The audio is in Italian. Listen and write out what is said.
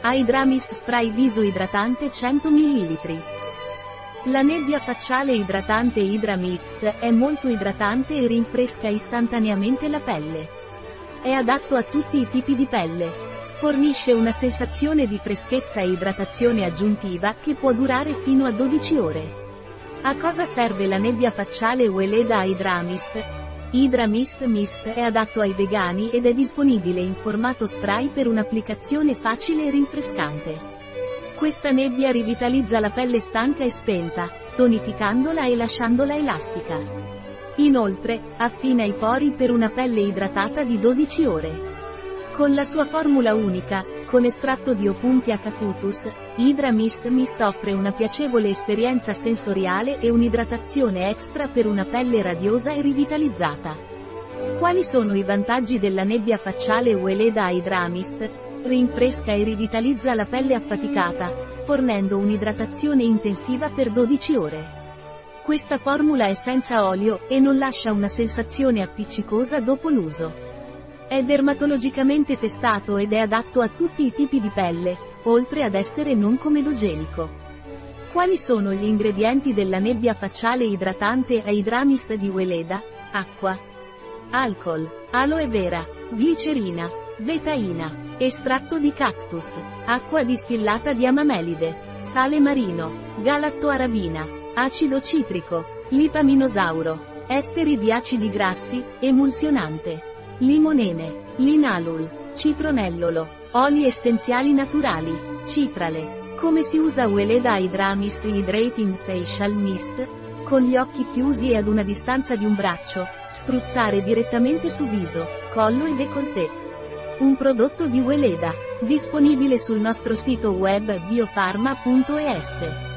Hydramist Spray Viso Idratante 100 ml. La nebbia facciale idratante Hydra Mist è molto idratante e rinfresca istantaneamente la pelle. È adatto a tutti i tipi di pelle. Fornisce una sensazione di freschezza e idratazione aggiuntiva che può durare fino a 12 ore. A cosa serve la nebbia facciale Weleda Hydra Mist? Hydra Mist Mist è adatto ai vegani ed è disponibile in formato spray per un'applicazione facile e rinfrescante. Questa nebbia rivitalizza la pelle stanca e spenta, tonificandola e lasciandola elastica. Inoltre, affina i pori per una pelle idratata di 12 ore. Con la sua formula unica, con estratto di Opuntia cacutus, Hydra Mist Mist offre una piacevole esperienza sensoriale e un'idratazione extra per una pelle radiosa e rivitalizzata. Quali sono i vantaggi della nebbia facciale Weleda Hydra Mist? Rinfresca e rivitalizza la pelle affaticata, fornendo un'idratazione intensiva per 12 ore. Questa formula è senza olio, e non lascia una sensazione appiccicosa dopo l'uso. È dermatologicamente testato ed è adatto a tutti i tipi di pelle, oltre ad essere non comedogenico. Quali sono gli ingredienti della nebbia facciale idratante a idramist di Weleda? Acqua. Alcol. Aloe vera. Glicerina. Betaina. Estratto di cactus. Acqua distillata di amamelide. Sale marino. Galattoarabina. Acido citrico. Lipaminosauro. Esteri di acidi grassi, emulsionante. Limonene. Linalul. Citronellolo. Oli essenziali naturali. Citrale. Come si usa Weleda Hydramist Hydrating Facial Mist? Con gli occhi chiusi e ad una distanza di un braccio, spruzzare direttamente su viso, collo e décolleté. Un prodotto di Weleda, disponibile sul nostro sito web biofarma.es.